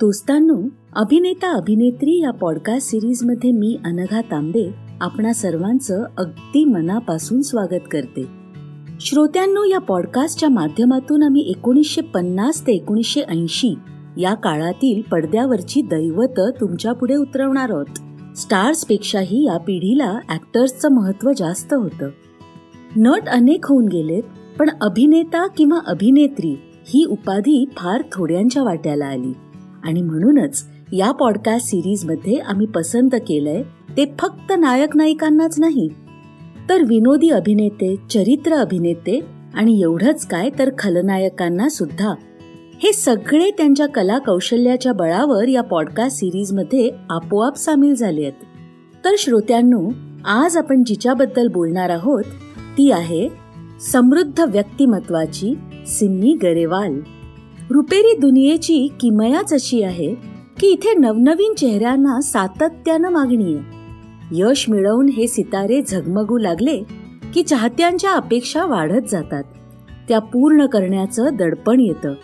दोस्तांनो अभिनेता अभिनेत्री या पॉडकास्ट सिरीजमध्ये मी अनघा तांबे आपणा सर्वांचं अगदी मनापासून स्वागत करते. श्रोत्यांनो या पॉडकास्टच्या माध्यमातून आम्ही एकोणीसशे पन्नास ते एकोणीसशे ऐंशी या काळातील पडद्यावरची दैवत तुमच्यापुढे उतरवणार आहोत. स्टार्स पेक्षाही या पिढीला ऍक्टर्सचं महत्त्व जास्त होतं. नट अनेक होऊन गेलेत पण अभिनेता किंवा अभिनेत्री ही उपाधी फार थोड्यांच्या वाट्याला आली. आणि म्हणूनच या पॉडकास्ट सिरीजमध्ये आम्ही पसंत केलंय ते फक्त नायक नायिकांनाच नाही तर विनोदी अभिनेते चरित्र अभिनेते आणि एवढंच काय तर खलनायकांना सुद्धा. हे सगळे त्यांच्या कला कौशल्याच्या बळावर या पॉडकास्ट सिरीजमध्ये आपोआप सामील झाले आहेत. तर श्रोत्यांनो आज आपण जिच्याबद्दल बोलणार आहोत ती आहे समृद्ध व्यक्तिमत्वाची सिम्मी गरेवाल. रुपेरी दुनियेची किमयाच अशी आहे की इथे नवनवीन चेहऱ्यांना सातत्यानं मागणी आहे. यश मिळवून हे सितारे झगमगू लागले की चाहत्यांच्या अपेक्षा वाढत जातात. त्या पूर्ण करण्याचं दडपण येतं.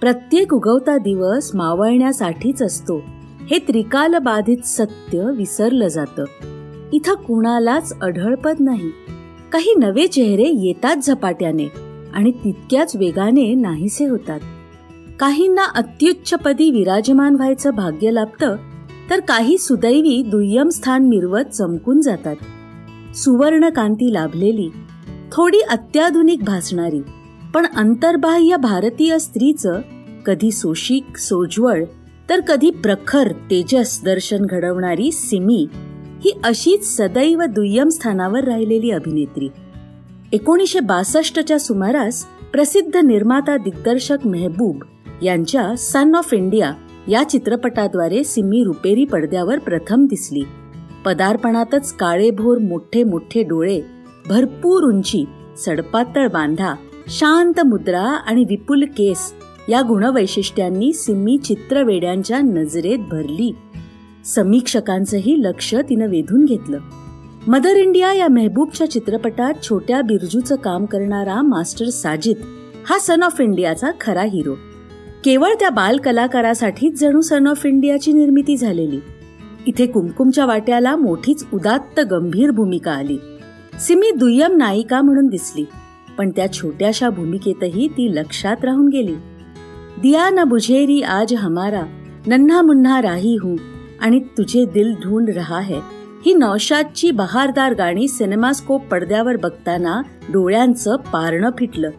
प्रत्येक उगवता दिवस मावळण्यासाठीच असतो. हे त्रिकाल बाधित सत्य विसरलं जातं. इथं कुणालाच अढळपत नाही. काही नवे चेहरे येतात झपाट्याने आणि तितक्याच वेगाने नाहीसे होतात. काहींना अत्युच्चपदी विराजमान व्हायचं भाग्य लाभतं तर काही सुदैवी दुय्यम स्थान मिरवत चमकून जातात. सुवर्ण कांती लाभलेली थोडी अत्याधुनिक भासणारी पण अंतर्बाह्य भारतीय स्त्रीचं कधी सोशिक सोज्वळ तर कधी प्रखर तेजस दर्शन घडवणारी सिमी ही अशीच सदैव दुय्यम स्थानावर राहिलेली अभिनेत्री. एकोणीसशे बासष्टच्या सुमारास प्रसिद्ध निर्माता दिग्दर्शक मेहबूब यांच्या सन ऑफ इंडिया या चित्रपटाद्वारे सिमी रुपेरी पडद्यावर प्रथम दिसली. पदार्पणातच काळेभोर मोठे मोठे डोळे भरपूर उंची सडपातळ बांधा शांत मुद्रा आणि विपुल केस या गुणवैशिष्ट्यांनी सिम्मी चित्रवेड्यांच्या नजरेत भरली. समीक्षकांचंही लक्ष तिनं वेधून घेतलं. मदर इंडिया या मेहबूबच्या चित्रपटात छोट्या बिरजूचं काम करणारा मास्टर साजिद हा सन ऑफ इंडियाचा खरा हिरो केवळ त्या बाल कलाकारासाठीच जणू सन ऑफ इंडियाची निर्मिती झालेली. इथे कुमकुमच्या वाट्याला मोठीच उदात्त गंभीर भूमिका आली. सिमी दुय्यम नायिका म्हणून दिसली पण त्या छोट्याशा भूमिकेतही ती लक्षात राहून गेली. दिया न बुझेरी आज हमारा नन्हा मुन्हा राही हूं आणि तुझे दिल ढूंढ रहा है. ही नौशादची बहारदार गाणी सिनेमास्कोप पडद्यावर बघताना डोळ्यांचं पारणं फिटलं.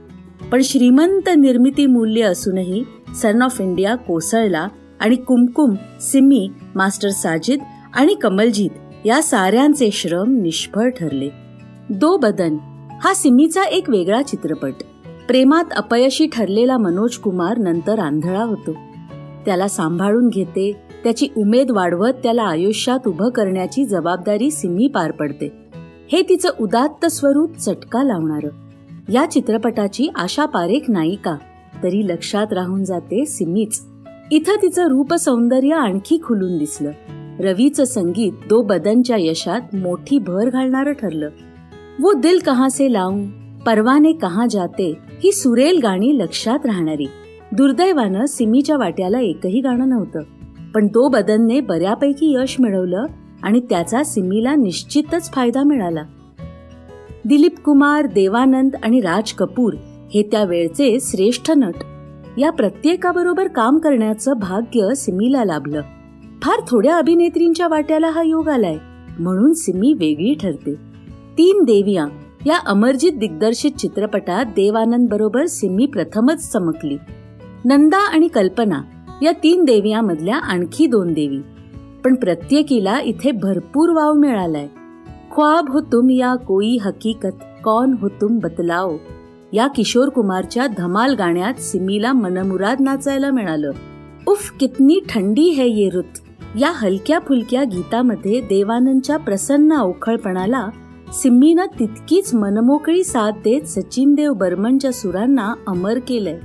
पण श्रीमंत निर्मिती मूल्य असूनही सन ऑफ इंडिया कोसळला आणि कुमकुम सिमी मास्टर साजिद आणि कमलजीत या साऱ्यांचे श्रम निष्फळ ठरले. दो बदन हा सिमीचा एक वेगळा चित्रपट. प्रेमात अपयशी ठरलेला मनोज कुमार नंतर आंधळा होतो. त्याला सांभाळून घेते त्याची उमेद वाढवत त्याला आयुष्यात उभं करण्याची जबाबदारी सिमी पार पडते. हे तिचं उदात्त स्वरूप चटका लावणार. या चित्रपटाची आशा पारेख नायिका तरी लक्षात राहून जाते सिमीच. इथं तिचं रूप सौंदर्य आणखी खुलून दिसलं. रवीचं संगीत दो बदनच्या यशात मोठी भर घालणारं ठरलं. वो दिल कहा से लावून परवाने कहा जाते ही सुरेल गाणी लक्षात राहणारी. दुर्दैवानं सिमीच्या वाट्याला एकही गाणं नव्हतं. पण तो बदनने बऱ्यापैकी यश मिळवलं आणि त्याचा सिमीला निश्चितच फायदा मिळाला. दिलीप कुमार देवानंद आणि राज कपूर हे त्या वेळचे श्रेष्ठ नट. या प्रत्येकाबरोबर काम करण्याचं भाग्य सिमीला लाभलं. फार थोड्या अभिनेत्रींच्या वाट्याला हा योग आलाय म्हणून सिमी वेगळी ठरते. तीन देविया या अमरजित दिग्दर्शित चित्रपटात देवानंद बरोबर सिमी प्रथमच चमकली. नंदा आणि कल्पना या तीन देवियामधल्या आणखी दोन देवी. पण प्रत्येकीला इथे भरपूर वाव मिळालाय. ख्वाब हो तुम या कोई हकीकत कौन हो तुम बतलाओ? या किशोर कुमारच्या धमाल गाण्यात सिमीला मनमुराद नाचायला मिळालं. उफ कितनी ठंडी है ये रुत या हलक्या फुलक्या गीतामध्ये देवानंदच्या प्रसन्न अवखळपणाला सिम्मीनं तितकीच मनमोकळी साथ देत सचिन देव बर्मनच्या सुरांना अमर केलंय.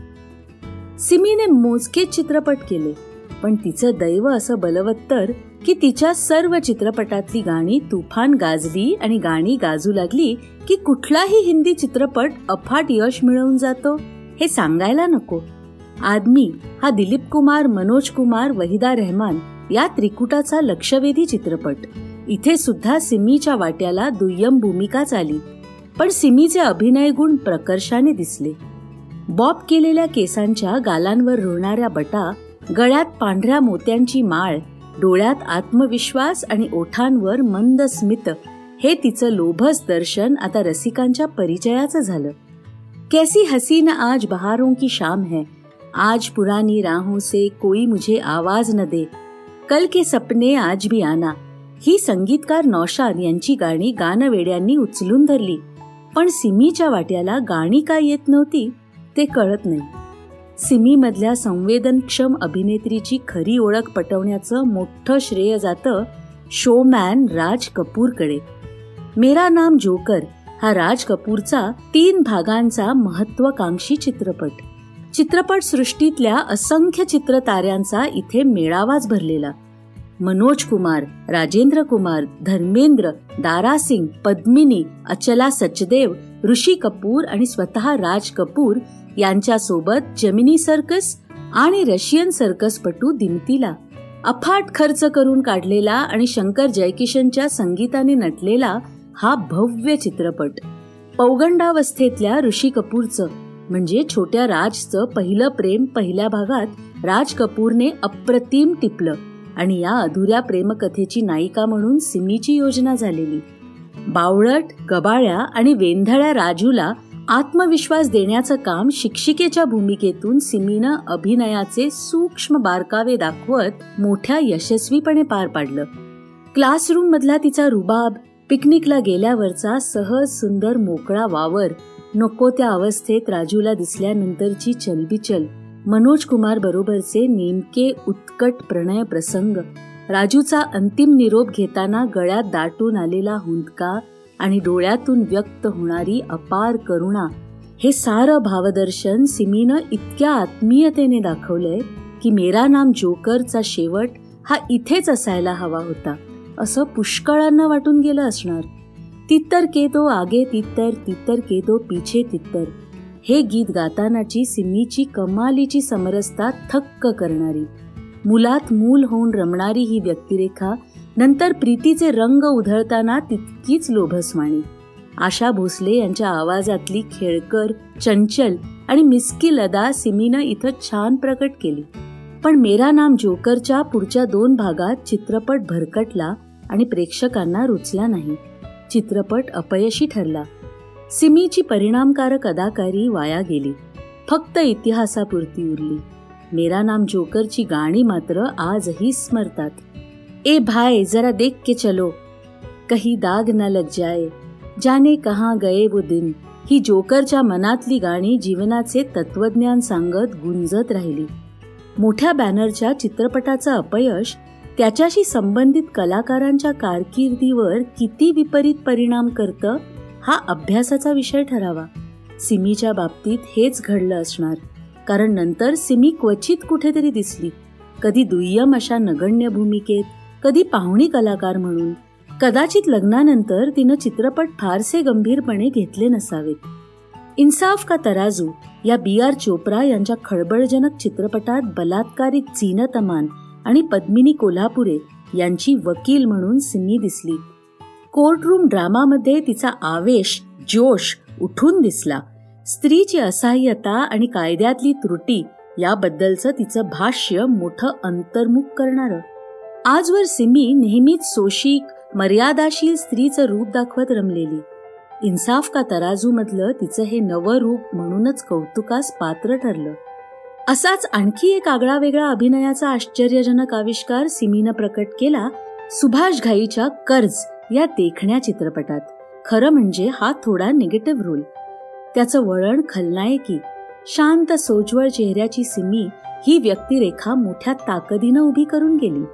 सिमीने मोजके चित्रपट केले. पण तिचं दैव असं बलवत्तर की तिच्या सर्व चित्रपटातली गाणी तुफान गाजली आणि गाणी गाजू लागली की कुठलाही हिंदी चित्रपट अफाट यश मिळवून जातो. हे सांगायला नको. आदमी हा दिलीप कुमार मनोज कुमार वहिदा रहमान या त्रिकुटाचा लक्षवेधी चित्रपट. इथे सुद्धा सिमीच्या वाट्याला दुय्यम भूमिकाच आली. पण सिमीचे अभिनय गुण प्रकर्षाने दिसले. बॉब केलेल्या केसांच्या गालांवर रुळणाऱ्या बटा गळ्यात पांढऱ्या मोत्यांची माळ डोळ्यात आत्मविश्वास आणि ओठांवर मंद स्मित हे तिचं लोभस दर्शन आता रसिकांच्या परिचयाचं झालं. कैसी हसीन आज बहारों की शाम है आज पुरानी राहों से कोई मुझे आवाज न दे कल के सपने आज भी आना। ही संगीतकार नौशाद यांची गाणी गानवेड्यांनी उचलून धरली पण सिमीच्या वाट्याला गाणी काय येत नव्हती ते कळत नाही. सिमीमधल्या संवेदनक्षम अभिनेत्रीची खरी ओळख पटवण्याचं मोठं श्रेय जातं शोमॅन राज कपूरकडे. मेरा नाम जोकर हा राज कपूरचा तीन भागांचा महत्वाकांक्षी चित्रपट. चित्रपट सृष्टीतल्या असंख्य चित्रताऱ्यांचा इथे मेळावाच भरलेला. मनोज कुमार राजेंद्र कुमार धर्मेंद्र दारासिंग पद्मिनी अचला सचदेव ऋषी कपूर आणि स्वतः राज कपूर यांच्यासोबत जमिनी सर्कस आणि रशियन सर्कसपटू दिमतीला अफाट खर्च करून काढलेला आणि शंकर जयकिशनच्या संगीताने नटलेला हा भव्य चित्रपट. पौगंडावस्थेतल्या ऋषी कपूरचं म्हणजे छोट्या राजचं पहिलं प्रेम पहिल्या भागात राज कपूरने अप्रतिम टिपलं आणि या अधुऱ्या प्रेमकथेची नायिका म्हणून सिमीची योजना झालेली. बावळट गबाळ्या आणि वेंधळ्या राजूला आत्मविश्वास देण्याचं काम शिक्षिकेच्या भूमिकेतून सिमीनं अभिनयाचे सूक्ष्म बारकावे दाखवत मोठ्या यशस्वीपणे पार पाडलं. क्लासरूम मधला तिचा रुबाब पिकनिकला गेल्यावरचा सहज सुंदर मोकळा वावर नको त्या अवस्थेत राजूला दिसल्यानंतरची चलबिचल मनोज कुमार बरोबरचे नेमके उत्कट प्रणय प्रसंग राजूचा अंतिम निरोप घेताना गळ्यात दाटून आलेला हुंदका आणि डोळ्यातून व्यक्त होणारी अपार करुणा हे सारं भावदर्शन सिमीनं इतक्या आत्मीयतेने दाखवलंय की मेरा नाम जोकरचा शेवट हा इथेच असायला हवा होता असं पुष्कळांना वाटून गेलं असणार. तित्तर के दो आगे तित्तर तित्तर के दो पीछे तित्तर. हे गीत गातानाची सिमीची कमालीची समरसता थक्क करणारी. मुलात मूल होऊन रमणारी ही व्यक्तिरेखा नंतर प्रीतीचे रंग उधळताना तितकीच लोभसवाणी. आशा भोसले यांच्या आवाजातली खेळकर चंचल आणि मिस्की लदा सिमीनं इथं छान प्रकट केली. पण मेरा नाम जोकरच्या पुढच्या दोन भागात चित्रपट भरकटला आणि प्रेक्षकांना रुचला नाही. चित्रपट अपयशी ठरला. सिमीची परिणामकारक अदाकारी वाया गेली. फक्त इतिहासापुरती उरली. मेरा नाम जोकरची गाणी मात्र आजही स्मरतात. ए भाई जरा देख के चलो. कही दाग न लग जाए. जाने कहा गए वो दिन. ही जोकरच्या मनातली गाणी जीवनाचे तत्वज्ञान सांगत गुंजत राहिली. मोठ्या बॅनरच्या चित्रपटाचं अपयश त्याच्याशी संबंधित कलाकारांच्या कारकिर्दीवर किती विपरीत परिणाम करतं हा अभ्यासाचा विषय ठरावा. सिमीच्या बाबतीत हेच घडलं असणार. कारण नंतर सिमी क्वचित कुठेतरी दिसली. कधी दुय्यम अशा नगण्य भूमिकेत कधी पाहुणी कलाकार म्हणून. कदाचित लग्नानंतर तिनं चित्रपट फारसे गंभीरपणे घेतले नसावेत. इन्साफ का तराजू या बी आर चोप्रा यांच्या खळबळजनक चित्रपटात बलात्कारित झीनत अमान आणि पद्मिनी कोल्हापुरे यांची वकील म्हणून सिमी दिसली. कोर्टरूम ड्रामामध्ये तिचा आवेश जोश उठून दिसला. स्त्रीची असहाय्यता आणि कायद्यातली त्रुटी याबद्दलचं तिचं भाष्य मोठं अंतर्मुख करणार. आजवर सिमी नेहमीच सोशिक मर्यादाशील स्त्रीचं रूप दाखवत रमलेली. इन्साफ का तराजू मधलं तिचं हे नवं रूप म्हणूनच कौतुकास पात्र ठरलं. असाच आणखी एक आगळा वेगळा अभिनयाचा आश्चर्यजनक आविष्कार सिमीनं प्रकट केला सुभाष घाईच्या कर्ज या देखण्या चित्रपटात. खरं म्हणजे हा थोडा निगेटिव्ह रोल त्याचं वळण खलनायकी. शांत सोज्वळ चेहऱ्याची सिमी ही व्यक्तिरेखा मोठ्या ताकदीनं उभी करून गेली.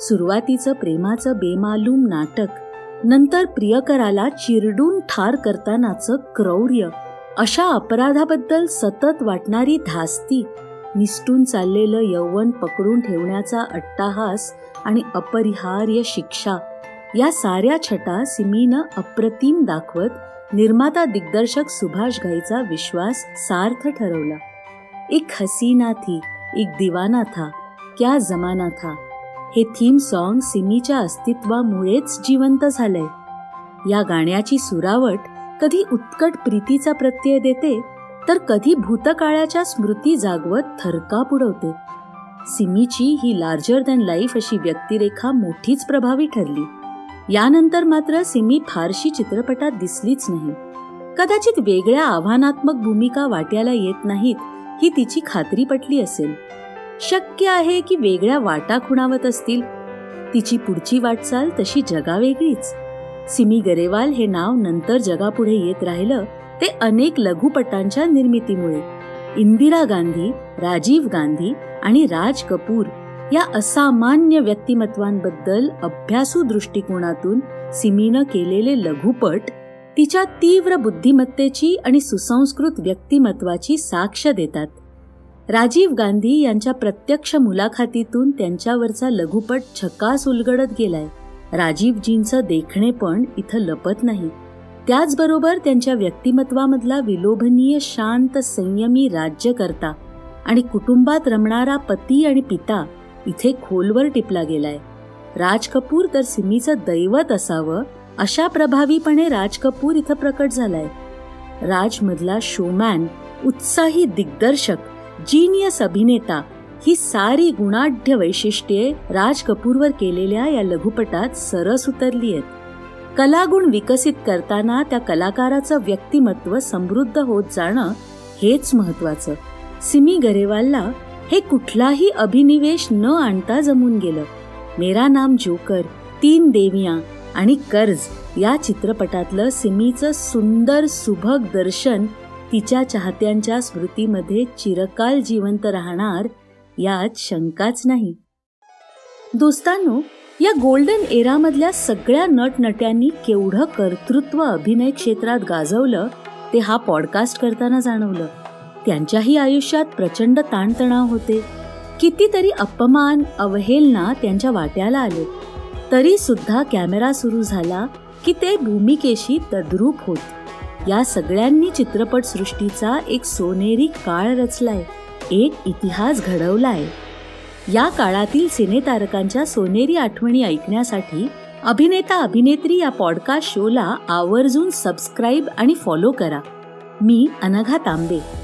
सुरुवातीचं प्रेमाचं बेमालूम नाटक नंतर प्रियकराला चिरडून ठार करतानाचं क्रौर्य अशा अपराधाबद्दल सतत वाटणारी धास्ती निसटून चाललेलं यौवन पकडून ठेवण्याचा अट्टाहास आणि अपरिहार्य शिक्षा या साऱ्या छटा सिमीनं अप्रतिम दाखवत निर्माता दिग्दर्शक सुभाष घाईचा विश्वास सार्थ ठरवला. एक हसीना थी एक दिवाना था क्या जमाना था? हे थीम सॉन्ग सिमीच्या अस्तित्वामुळेच जिवंत झालंय. या गाण्याची सुरावट कधी उत्कट प्रीतीचा प्रत्यय देते तर कधी भूतकाळाच्या स्मृती जागवत थरकाप उडवते. सिमीची ही लार्जर दॅन लाईफ अशी व्यक्तिरेखा मोठीच प्रभावी ठरली. यानंतर मात्र सिमी फारशी चित्रपटात दिसलीच नाही. कदाचित वेगळ्या आव्हानात्मक भूमिका वाट्याला येत नाहीत ही तिची खात्री पटली असेल. शक्य आहे की वेगळ्या वाटा खुणावत असतील. तिची पुढची वाटचाल तशी जगावेगळीच. सिमी गरेवाल हे नाव नंतर जगापुढे येत राहिलं ते अनेक लघुपटांच्या निर्मितीमुळे. इंदिरा गांधी राजीव गांधी आणि राज कपूर या असामान्य व्यक्तिमत्वांबद्दल अभ्यासू दृष्टिकोनातून सिमीनं केलेले लघुपट तिच्या तीव्र बुद्धिमत्तेची आणि सुसंस्कृत व्यक्तिमत्वाची साक्ष देतात. राजीव गांधी यांच्या प्रत्यक्ष मुलाखतीतून त्यांच्यावरचा लघुपट छकास उलगडत गेलाय. राजीवजींचं देखणे पण इथं लपत नाही. त्याचबरोबर त्यांच्या व्यक्तिमत्वामधला विलोभनीय शांत संयमी राज्यकर्ता आणि कुटुंबात रमणारा पती आणि पिता इथे खोलवर टिपला गेलाय. राज कपूर तर सिमीचं दैवत असावं अशा प्रभावीपणे राज कपूर इथं प्रकट झालाय. राजमधला शोमॅन उत्साही दिग्दर्शक जीनियस अभिनेता ही सारी गुणाढ्य वैशिष्ट्ये राज कपूरवर केलेल्या या लघुपटात सरस उतरली आहेत. कलागुण विकसित करताना त्या कलाकाराचं व्यक्तिमत्व समृद्ध होत जाणं हेच महत्वाचं. सिमी गरेवालला हे कुठलाही अभिनिवेश न आणता जमून गेलं. मेरा नाम जोकर तीन देविया आणि कर्ज या चित्रपटातलं सिमीचं सुंदर सुभग दर्शन तिच्या चाहत्यांच्या स्मृतीमध्ये चिरकाल जिवंत राहणार यात शंकाच नाही. दोस्तांनो या गोल्डन एरामधल्या सगळ्या नटनट्यांनी केवढं कर्तृत्व अभिनय क्षेत्रात गाजवलं ते हा पॉडकास्ट करताना जाणवलं. त्यांच्याही आयुष्यात प्रचंड ताणतणाव होते. कितीतरी अपमान अवहेलना त्यांच्या वाट्याला आले. तरी सुद्धा कॅमेरा सुरू झाला की ते भूमिकेशी तद्रूप होत. या सगळ्यांनी चित्रपट सृष्टीचा एक सोनेरी काळ रचलाय एक इतिहास घडवलाय. या काळातील सिनेतारकांच्या सोनेरी आठवणी ऐकण्यासाठी अभिनेता अभिनेत्री या पॉडकास्ट शोला आवर्जून सबस्क्राईब आणि फॉलो करा. मी अनघा तांबे.